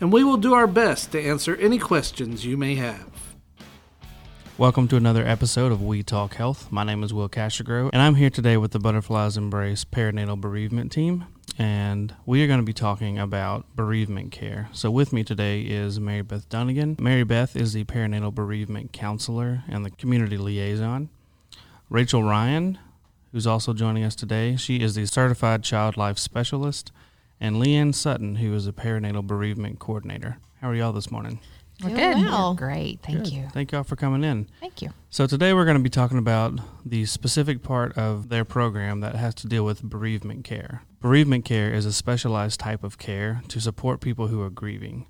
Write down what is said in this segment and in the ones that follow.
and we will do our best to answer any questions you may have. Welcome to another episode of We Talk Health. My name is Will Kwasigroh, and I'm here today with the Butterfly's Embrace Perinatal Bereavement Team, and we are going to be talking about bereavement care. So, with me today is Mary Beth Dunagan. Mary Beth is the perinatal bereavement counselor and the community liaison. Rachel Ryan, who's also joining us today, she is the certified child life specialist, and LeighAnn Sutton, who is a perinatal bereavement coordinator. How are y'all this morning? We're good. well. We're great. Thank Good. you. Thank y'all for coming in. Thank you. So today we're going to be talking about the specific part of their program that has to deal with bereavement care. Bereavement care is a specialized type of care to support people who are grieving.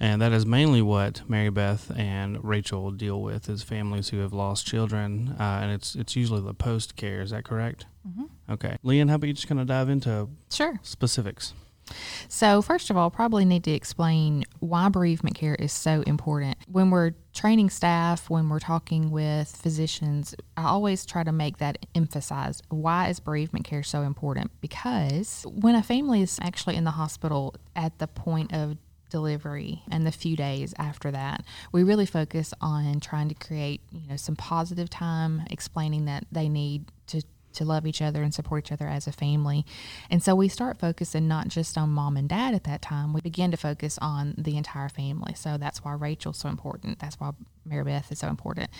And that is mainly what Mary Beth and Rachel deal with is families who have lost children, uh, and it's it's usually the post care. Is that correct? hmm Okay, LeighAnn, how about you just kind of dive into Sure. specifics? So, first of all, probably need to explain why bereavement care is so important. When we're training staff, when we're talking with physicians, I always try to make that emphasized. Why is bereavement care so important? Because when a family is actually in the hospital at the point of delivery and the few days after that we really focus on trying to create you know some positive time explaining that they need to to love each other and support each other as a family. And so we start focusing not just on mom and dad at that time, we begin to focus on the entire family. So that's why Rachel's so important. That's why Mary Beth is so important.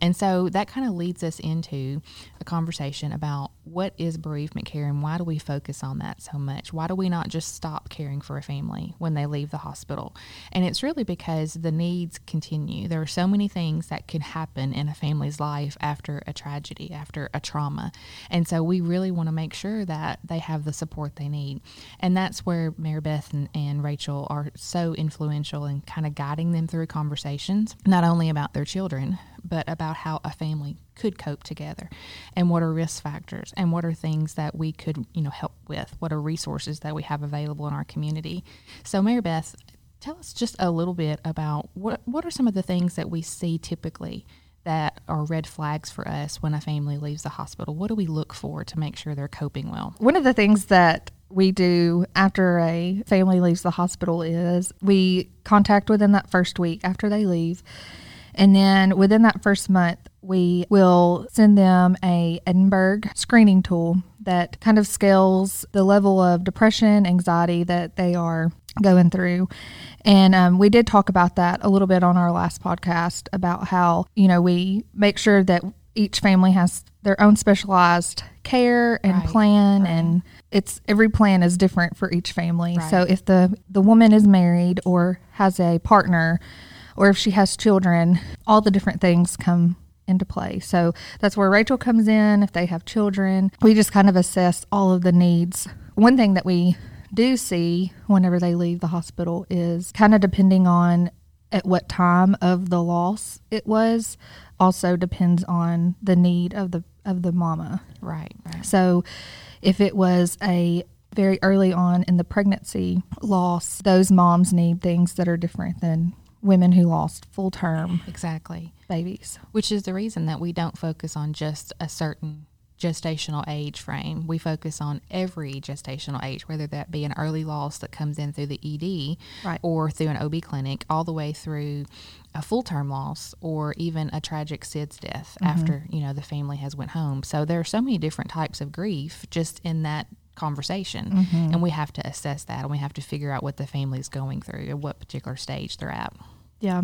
And so that kind of leads us into a conversation about what is bereavement care and why do we focus on that so much? Why do we not just stop caring for a family when they leave the hospital? And it's really because the needs continue. There are so many things that can happen in a family's life after a tragedy, after a trauma. And so we really want to make sure that they have the support they need. And that's where Mary Beth and, and Rachel are so influential in kind of guiding them through conversations, not only about their children, but about how a family could cope together and what are risk factors and what are things that we could, you know, help with, what are resources that we have available in our community. So Mary Beth, tell us just a little bit about what what are some of the things that we see typically that are red flags for us when a family leaves the hospital? What do we look for to make sure they're coping well? One of the things that we do after a family leaves the hospital is we contact within that first week after they leave. And then within that first month, we will send them a Edinburgh screening tool that kind of scales the level of depression, anxiety that they are going through. And um, we did talk about that a little bit on our last podcast about how, you know, we make sure that each family has their own specialized care and Right, plan right. and it's every plan is different for each family. So if the the woman is married or has a partner or if she has children, all the different things come into play. So that's where Rachel comes in if they have children. We just kind of assess all of the needs. One thing that we do see whenever they leave the hospital is kind of depending on at what time of the loss it was also depends on the need of the of the mama. Right, right. So if it was a very early on in the pregnancy loss, those moms need things that are different than women who lost full term Exactly. babies. Which is the reason that we don't focus on just a certain gestational age frame. We focus on every gestational age, whether that be an early loss that comes in through the ED Right. or through an OB clinic, all the way through a full term loss or even a tragic SIDS death mm-hmm. after, you know, the family has went home. So there are so many different types of grief just in that conversation mm-hmm. and we have to assess that and we have to figure out what the family is going through at what particular stage they're at. Yeah.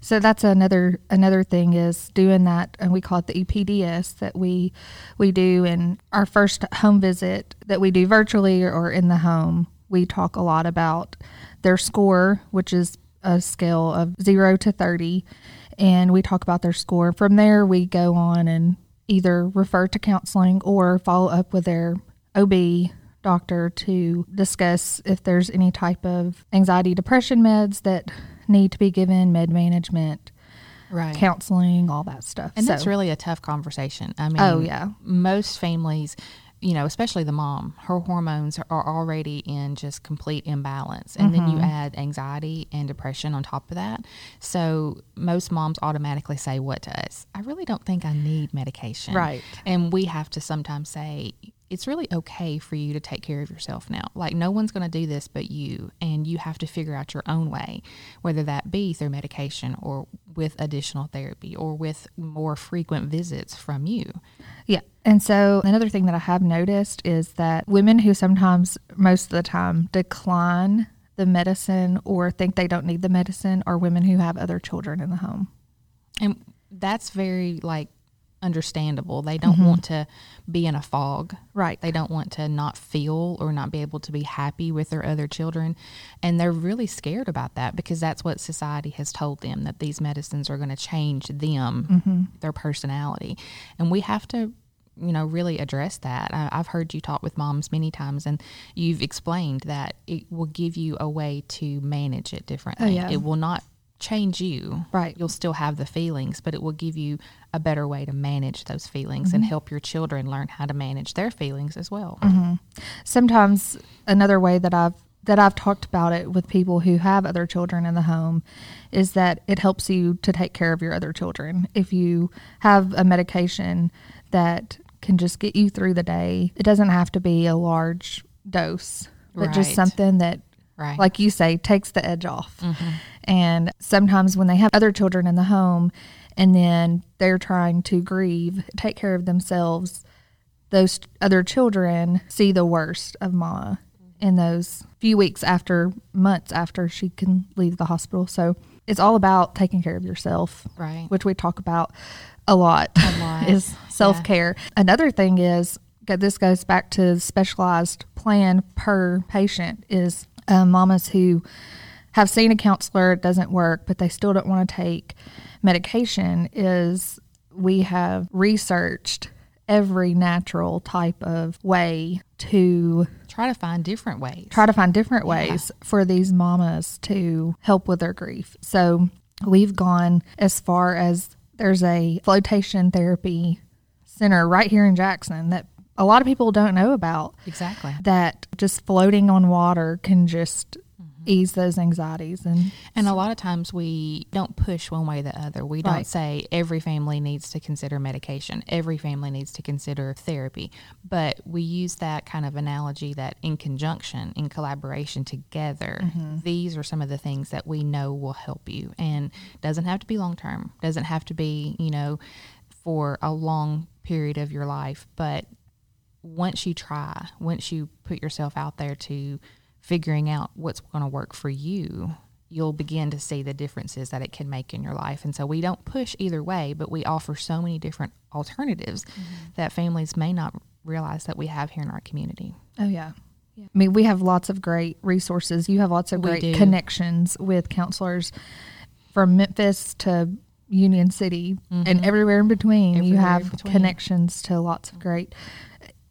So that's another another thing is doing that and we call it the EPDS that we we do in our first home visit that we do virtually or in the home. We talk a lot about their score, which is a scale of 0 to 30, and we talk about their score. From there we go on and either refer to counseling or follow up with their OB doctor to discuss if there's any type of anxiety depression meds that need to be given, med management, Right. counseling, all that stuff. And that's really a tough conversation. I mean, Oh, yeah. most families, you know, especially the mom, her hormones are already in just complete imbalance. And then you Mm-hmm. add anxiety and depression on top of that. So most moms automatically say, What to us? I really don't think I need medication. Right. And we have to sometimes say, it's really okay for you to take care of yourself now. Like, no one's going to do this but you. And you have to figure out your own way, whether that be through medication or with additional therapy or with more frequent visits from you. Yeah. And so another thing that I have noticed is that women who sometimes, most of the time, decline the medicine or think they don't need the medicine are women who have other children in the home. And that's very, like, understandable. They don't mm-hmm. want to be in a fog. Right. They don't want to not feel or not be able to be happy with their other children. And they're really scared about that because that's what society has told them that these medicines are going to change them, mm-hmm. their personality. And we have to, you know, really address that. I, I've heard you talk with moms many times and you've explained that it will give you a way to manage it differently. Oh, yeah. It will not change you. Right. You'll still have the feelings, but it will give you a better way to manage those feelings and mm-hmm. help your children learn how to manage their feelings as well. Mm-hmm. sometimes another way that I've that I've talked about it with people who have other children in the home is that it helps you to take care of your other children. If you have a medication that can just get you through the day, it doesn't have to be a large dose, but just something that Right. like you say, takes the edge off. Mm-hmm. And sometimes when they have other children in the home and then they're trying to grieve, take care of themselves, those other children see the worst of Ma mm-hmm. in those few weeks after, months after she can leave the hospital. So it's all about taking care of yourself, Right. which we talk about a lot, A lot, is self care. Another thing is, this goes back to specialized plan per patient, is uh, mamas who have seen a counselor, it doesn't work, but they still don't want to take medication, is we have researched every natural type of way to Try to find different ways. try to find different ways for these mamas to help with their grief. So we've gone as far as there's a flotation therapy center right here in Jackson that a lot of people don't know about exactly. that just floating on water can just mm-hmm. ease those anxieties and And a lot of times we don't push one way or the other. We don't Right. say every family needs to consider medication, every family needs to consider therapy. But we use that kind of analogy that in conjunction, in collaboration together, mm-hmm. these are some of the things that we know will help you. And doesn't have to be long term, doesn't have to be, you know, for a long period of your life. But once you try, once you put yourself out there to figuring out what's going to work for you, you'll begin to see the differences that it can make in your life. And so we don't push either way, but we offer so many different alternatives that families may not realize that we have here in our community. Oh yeah. I mean, we have lots of great resources. You have lots of great connections with counselors from Memphis to Union City and everywhere in between. you Mm-hmm. Have between. connections to lots of great.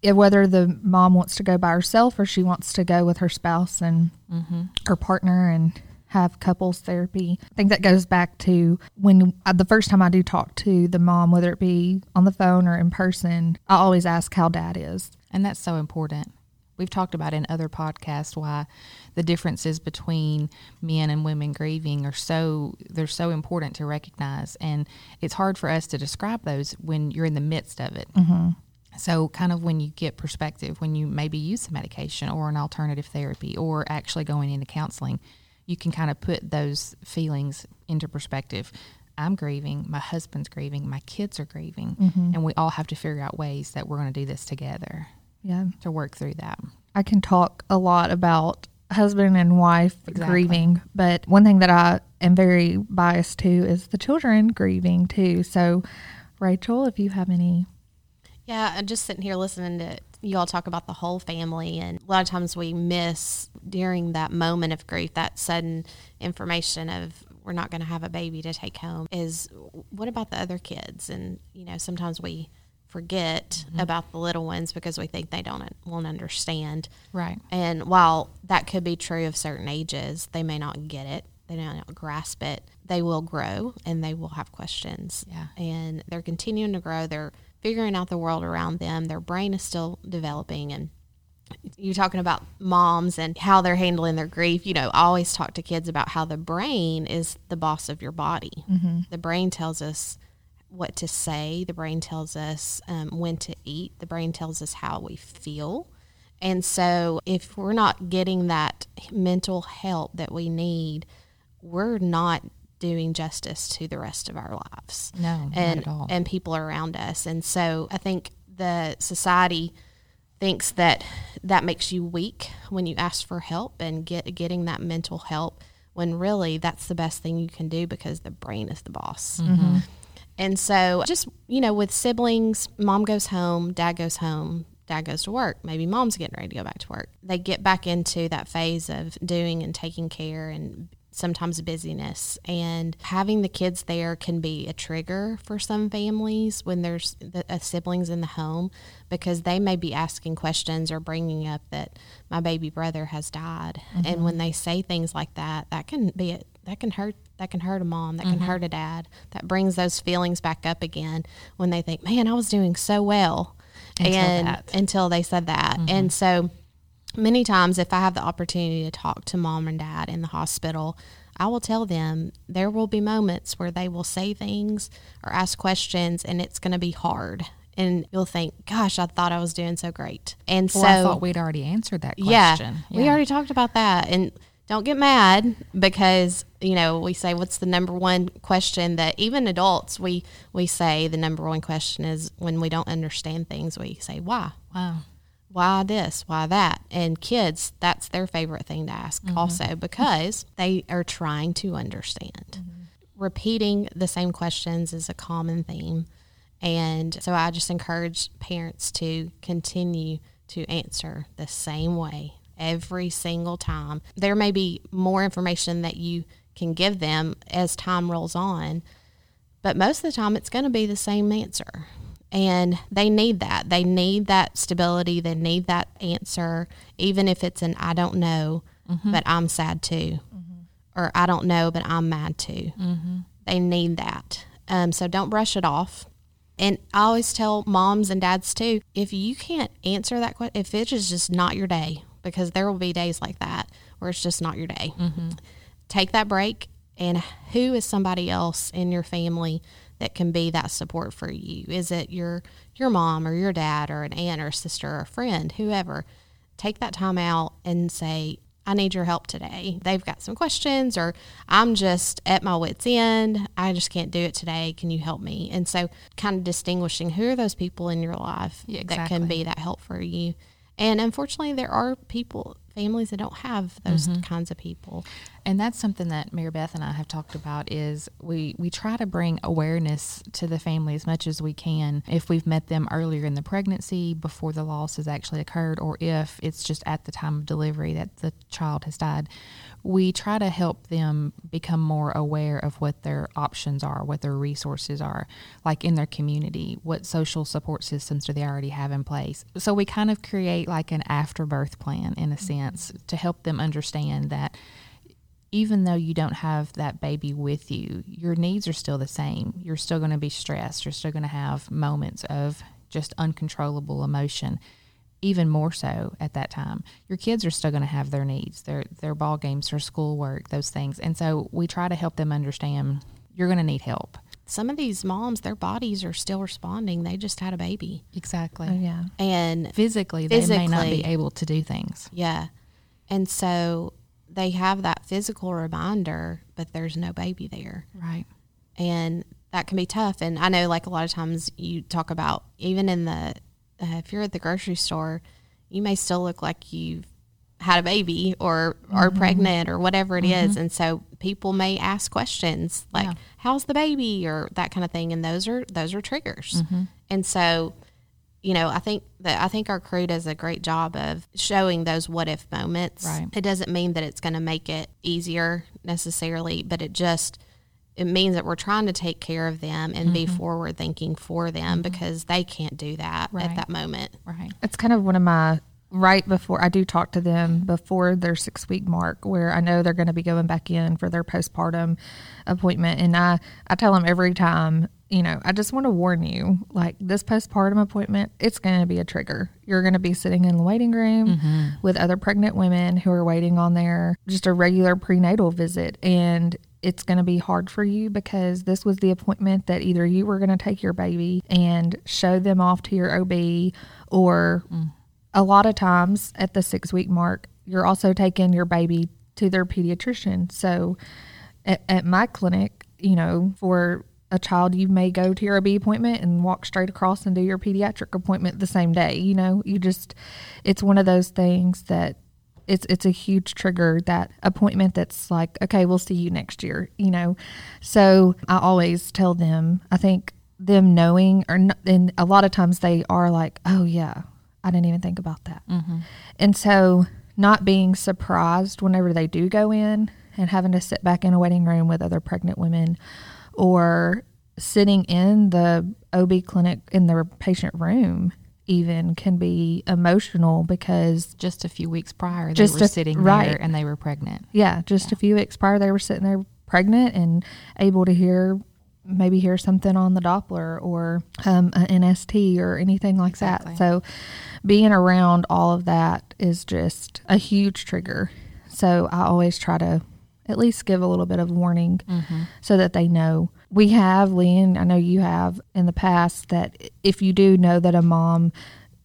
Eh, Whether the mom wants to go by herself or she wants to go with her spouse and Mm-hmm. her partner and have couples therapy. I think that goes back to when uh, the first time I do talk to the mom, whether it be on the phone or in person, I always ask how dad is. And that's so important. We've talked about in other podcasts why the differences between men and women grieving are so they're so important to recognize and it's hard for us to describe those when you're in the midst of it. So kind of when you get perspective, when you maybe use some medication or an alternative therapy or actually going into counseling, you can kind of put those feelings into perspective. I'm grieving, my husband's grieving, my kids are grieving, mm-hmm. and we all have to figure out ways that we're going to do this together Yeah. to work through that. I can talk a lot about husband and wife Exactly. grieving, but one thing that I am very biased to is the children grieving too. So, Rachel, if you have any, Yeah, I'm just sitting here listening to you all talk about the whole family, and a lot of times we miss during that moment of grief that sudden information of we're not going to have a baby to take home. Is what about the other kids? And you know, sometimes we forget mm-hmm. about the little ones because we think they don't won't understand. Right. And while that could be true of certain ages, they may not get it, they may not grasp it. They will grow and they will have questions. Yeah. And they're continuing to grow. They're figuring out the world around them. Their brain is still developing and you're talking about moms and how they're handling their grief. You know, I always talk to kids about how the brain is the boss of your body. The brain tells us what to say, the brain tells us um, when to eat, the brain tells us how we feel. And so, if we're not getting that mental help that we need, we're not doing justice to the rest of our lives No, not and at all. and people around us. And so I think the society thinks that that makes you weak when you ask for help and get getting that mental help when really that's the best thing you can do because the brain is the boss. Mm-hmm. And so just, you know, with siblings, mom goes home, dad goes home, dad goes to work. Maybe mom's getting ready to go back to work. They get back into that phase of doing and taking care and sometimes busyness and having the kids there can be a trigger for some families when there's the, uh, siblings in the home because they may be asking questions or bringing up that my baby brother has died. And when mm-hmm. they say things like that that can be a, that can hurt that can hurt a mom that can mm-hmm. hurt a dad. That brings those feelings back up again when they think man i was doing so well. Until and that. until they said that. And mm-hmm. so many times if i have the opportunity to talk to mom and dad in the hospital i will tell them there will be moments where they will say things or ask questions and it's going to be hard and you'll think gosh i thought i was doing so great and so I thought we'd already answered that question. yeah, we already talked about that. And don't get mad because, you know, we say what's the number one question that even adults we we say the number one question is when we don't understand things, we say why? Wow. Why this? Why that? And kids, that's their favorite thing to ask mm-hmm. also because they are trying to understand. Mm-hmm. Repeating the same questions is a common theme. And so I just encourage parents to continue to answer the same way every single time. There may be more information that you can give them as time rolls on, but most of the time it's going to be the same answer. And they need that. They need that stability. They need that answer, even if it's an I don't know, mm-hmm. but I'm sad too. Mm-hmm. Or I don't know, but I'm mad too. Mm-hmm. They need that. Um, so don't brush it off. And I always tell moms and dads too if you can't answer that question, if it is just not your day, because there will be days like that where it's just not your day, take that break. And who is somebody else in your family that can be that support for you? Is it your your mom or your dad or an aunt or sister or a friend, whoever? Take that time out and say, I need your help today. They've got some questions, or I'm just at my wits' end. I just can't do it today. Can you help me? And so, kind of distinguishing who are those people in your life Yeah, that can be that help for you. And unfortunately, there are people, families that don't have those Mm-hmm. kinds of people. And that's something that Mary Beth and I have talked about is we, we try to bring awareness to the family as much as we can if we've met them earlier in the pregnancy before the loss has actually occurred or if it's just at the time of delivery that the child has died. We try to help them become more aware of what their options are, what their resources are, like in their community, what social support systems do they already have in place. So we kind of create like an afterbirth plan in a mm-hmm. sense to help them understand that even though you don't have that baby with you, your needs are still the same. You're still going to be stressed. You're still going to have moments of just uncontrollable emotion, even more so at that time. Your kids are still going to have their needs, their their ball games, their schoolwork, those things. And so we try to help them understand you're going to need help. Some of these moms, their bodies are still responding. They just had a baby. Exactly. Oh, yeah. And Physically, they may not be able to do things. yeah. And so they have that physical reminder, but there's no baby there. Right. and that can be tough. And I know, like a lot of times, you talk about even in the uh, if you're at the grocery store, you may still look like you've had a baby or are mm-hmm. pregnant or whatever it is, mm-hmm. and so people may ask questions like, Yeah. "How's the baby?" or that kind of thing, and those are those are triggers. Mm-hmm. And so, you know, I think that I think our crew does a great job of showing those what if moments. Right. It doesn't mean that it's going to make it easier necessarily, but it just it means that we're trying to take care of them and be mm-hmm. forward thinking for them mm-hmm. because they can't do that Right. at that moment. Right. It's kind of one of my right before I do talk to them mm-hmm. before their six week mark where I know they're going to be going back in for their postpartum appointment. And I, I tell them every time, you know, I just want to warn you like this postpartum appointment, it's going to be a trigger. You're going to be sitting in the waiting room with other pregnant women who are waiting on their just a regular prenatal visit. And it's going to be hard for you because this was the appointment that either you were going to take your baby and show them off to your OB or a lot of times at the six week mark, you're also taking your baby to their pediatrician. So at, at my clinic, you know, for a child, you may go to your OB appointment and walk straight across and do your pediatric appointment the same day. You know, you just, it's one of those things that it's it's a huge trigger that appointment that's like okay we'll see you next year you know? So i always tell them i think them knowing or not, and a lot of times they are like oh yeah i didn't even think about that. Mm-hmm. And so not being surprised whenever they do go in and having to sit back in a waiting room with other pregnant women or sitting in the ob clinic in the patient room even can be emotional because Just a few weeks prior, they Just were a- sitting right. there and they were pregnant. yeah, just a few weeks prior, they were sitting there pregnant and able to hear maybe hear something on the Doppler or um, an NST or anything like Exactly. that. So being around all of that is just a huge trigger. So I always try to at least give a little bit of warning mm-hmm. so that they know. We have, Lean, I know you have in the past, that if you do know that a mom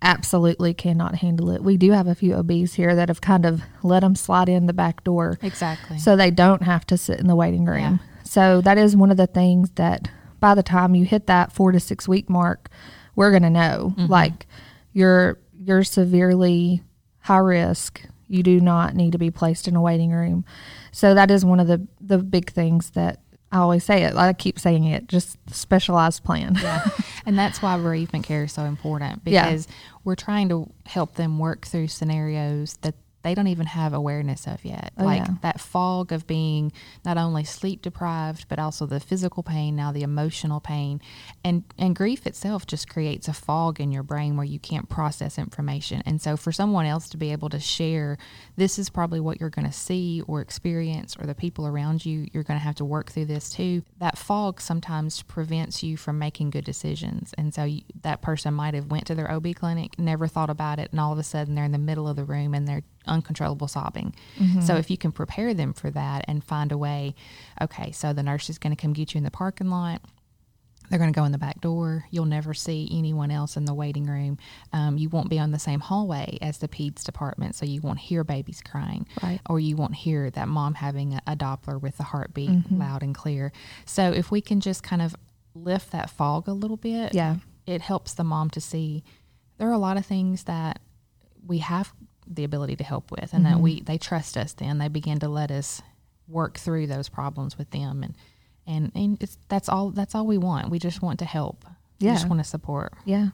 absolutely cannot handle it, we do have a few OBs here that have kind of let them slide in the back door Exactly. so they don't have to sit in the waiting room. So that is one of the things that by the time you hit that four to six week mark, we're going to know mm-hmm. like you're you're severely high risk. You do not need to be placed in a waiting room. So that is one of the the big things that I always say it. I keep saying it. Just specialized plan. Yeah. and that's why bereavement care is so important Yeah. because we're trying to help them work through scenarios that they don't even have awareness of yet. Oh, like yeah. that fog of being not only sleep deprived, but also the physical pain, now the emotional pain. And and grief itself just creates a fog in your brain where you can't process information. And so for someone else to be able to share this is probably what you're going to see or experience or the people around you, you're going to have to work through this too. That fog sometimes prevents you from making good decisions. And so you, that person might have went to their OB clinic, never thought about it, and all of a sudden they're in the middle of the room and they're uncontrollable sobbing. So if you can prepare them for that and find a way, okay, so the nurse is going to come get you in the parking lot. They're going to go in the back door. You'll never see anyone else in the waiting room. Um, you won't be on the same hallway as the peds department, so you won't hear babies crying, Right. or you won't hear that mom having a, a Doppler with the heartbeat loud and clear. So if we can just kind of lift that fog a little bit, Yeah. it helps the mom to see there are a lot of things that we have the ability to help with, and that mm-hmm. we they trust us. Then they begin to let us work through those problems with them, and and and it's that's all that's all we want. We just want to help. Yeah, We just want to support. Yeah.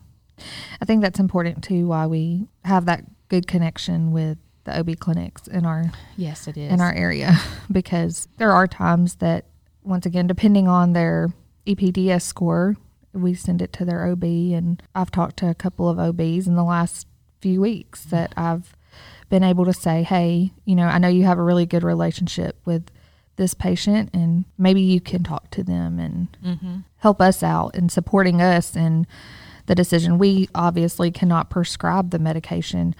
I think that's important too why we have that good connection with the OB clinics in our Yes, it is. in our area because there are times that once again depending on their EPDS score we send it to their OB and I've talked to a couple of OBs in the last few weeks that I've been able to say hey you know I know you have a really good relationship with this patient and maybe you can talk to them and mm-hmm. help us out in supporting us in the decision. We obviously cannot prescribe the medication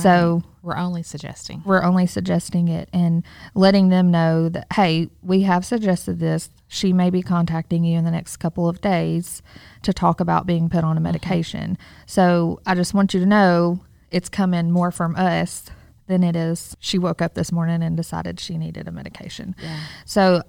so we're only suggesting. we're only suggesting it and letting them know that hey we have suggested this. She may be contacting you in the next couple of days to talk about being put on a mm-hmm. medication. So i just want you to know it's coming more from us than it is she woke up this morning and decided she needed a medication Yeah. so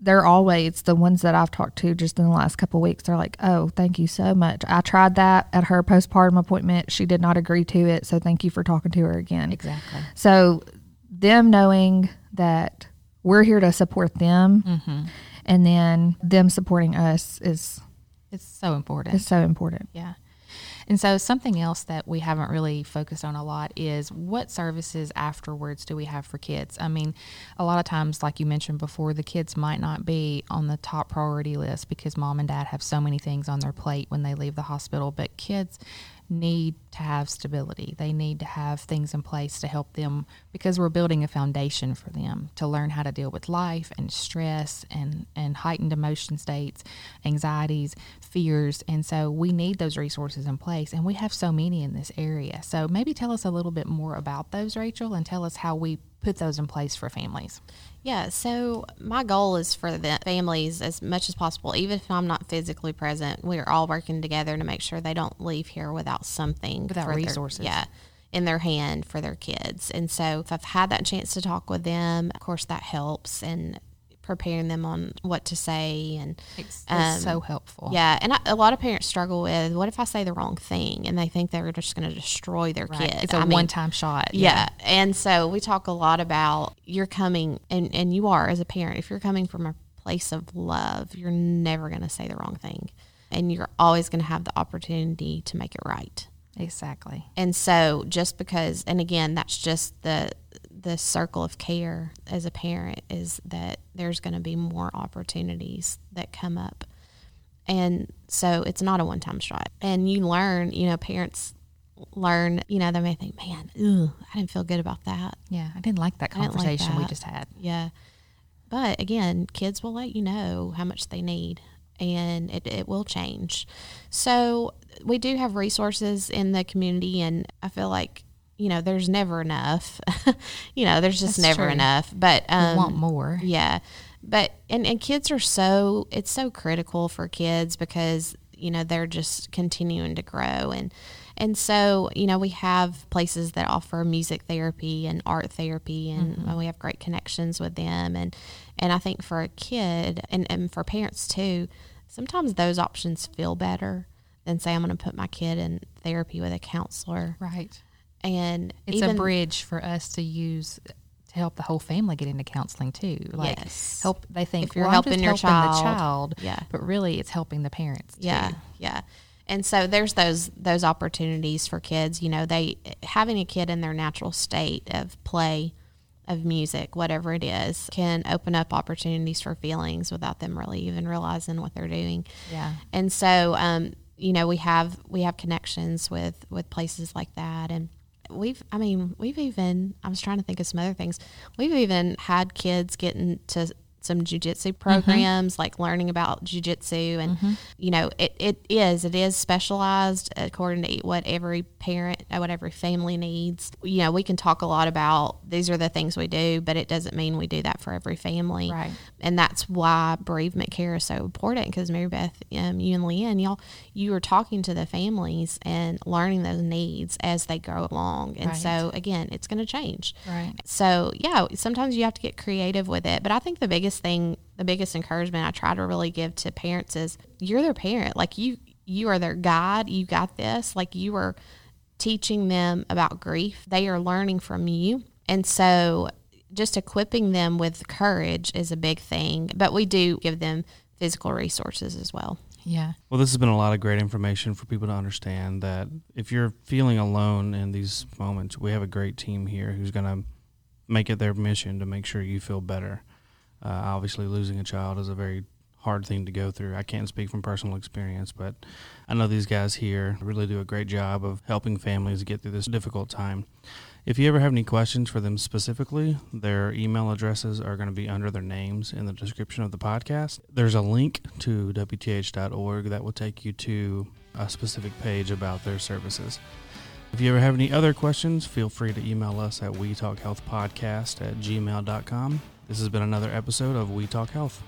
they're always the ones that I've talked to just in the last couple of weeks. They're like, "Oh, thank you so much. I tried that at her postpartum appointment. She did not agree to it, so thank you for talking to her again." Exactly. So, them knowing that we're here to support them, mm-hmm. and then them supporting us is It's so important. It's so important. Yeah. And so, something else that we haven't really focused on a lot is what services afterwards do we have for kids? I mean, a lot of times, like you mentioned before, the kids might not be on the top priority list because mom and dad have so many things on their plate when they leave the hospital. But kids, need to have stability. They need to have things in place to help them because we're building a foundation for them to learn how to deal with life and stress and, and heightened emotion states, anxieties, fears. And so we need those resources in place. And we have so many in this area. So maybe tell us a little bit more about those, Rachel, and tell us how we put those in place for families. Yeah, so my goal is for the families as much as possible, even if I'm not physically present, we are all working together to make sure they don't leave here without something, Without for their- resources. yeah, in their hand for their kids. And so if I've had that chance to talk with them, of course that helps and preparing them on what to say and It's, Um, so helpful. yeah, and I, a lot of parents struggle with what if I say the wrong thing and they think they're just going to destroy their Right. kid. It's a I one time shot. yeah. And so we talk a lot about you're coming and, and you are as a parent, if you're coming from a place of love, you're never going to say the wrong thing. And you're always going to have the opportunity to make it right. Exactly. And so just because and again, that's just the the circle of care as a parent is that there's going to be more opportunities that come up. And so it's not a one time shot. And you learn, you know, parents learn, you know, they may think, man, ooh, I didn't feel good about that. Yeah. I didn't like that didn't like conversation we just had. Yeah. But again, kids will let you know how much they need and it, it will change. So we do have resources in the community and I feel like, you know, there's never enough. you know, there's just That's never true. enough. But um, we want more. yeah. But and, and kids are so it's so critical for kids because, you know, they're just continuing to grow and and so, you know, we have places that offer music therapy and art therapy and we have great connections with them and and I think for a kid and, and for parents too, sometimes those options feel better than say I'm gonna put my kid in therapy with a counselor. Right. And It's even, a bridge for us to use to help the whole family get into counseling too. Like Yes. help they think If you're well, helping your helping child. the child, Yeah. but really it's helping the parents. Too. Yeah, yeah. And so there's those those opportunities for kids. You know, they having a kid in their natural state of play, of music, whatever it is, can open up opportunities for feelings without them really even realizing what they're doing. Yeah. And so, um, you know, we have we have connections with with places like that, and we've I mean we've even I was trying to think of some other things. We've even had kids getting into some jujitsu programs, like learning about jujitsu, and you know, it, it is it is specialized according to what every parent, uh, what every family needs. You know, we can talk a lot about these are the things we do, but it doesn't mean we do that for every family Right. and that's why bereavement care is so important because Mary Beth, um, you and LeighAnn, y'all, you are talking to the families and learning those needs as they go along. And Right. so, again, it's going to change. Right. So, yeah, sometimes you have to get creative with it. But I think the biggest thing, the biggest encouragement I try to really give to parents is you're their parent. Like you, you are their guide. You got this. Like you are teaching them about grief. They are learning from you. And so just equipping them with courage is a big thing. But we do give them physical resources as well. Yeah. Well, this has been a lot of great information for people to understand that if you're feeling alone in these moments, we have a great team here who's going to make it their mission to make sure you feel better. Uh, obviously, losing a child is a very hard thing to go through. I can't speak from personal experience, but I know these guys here really do a great job of helping families get through this difficult time. If you ever have any questions for them specifically, their email addresses are going to be under their names in the description of the podcast. There's a link to WTH.org that will take you to a specific page about their services. If you ever have any other questions, feel free to email us at we talk health podcast at gmail.com. This has been another episode of We Talk Health.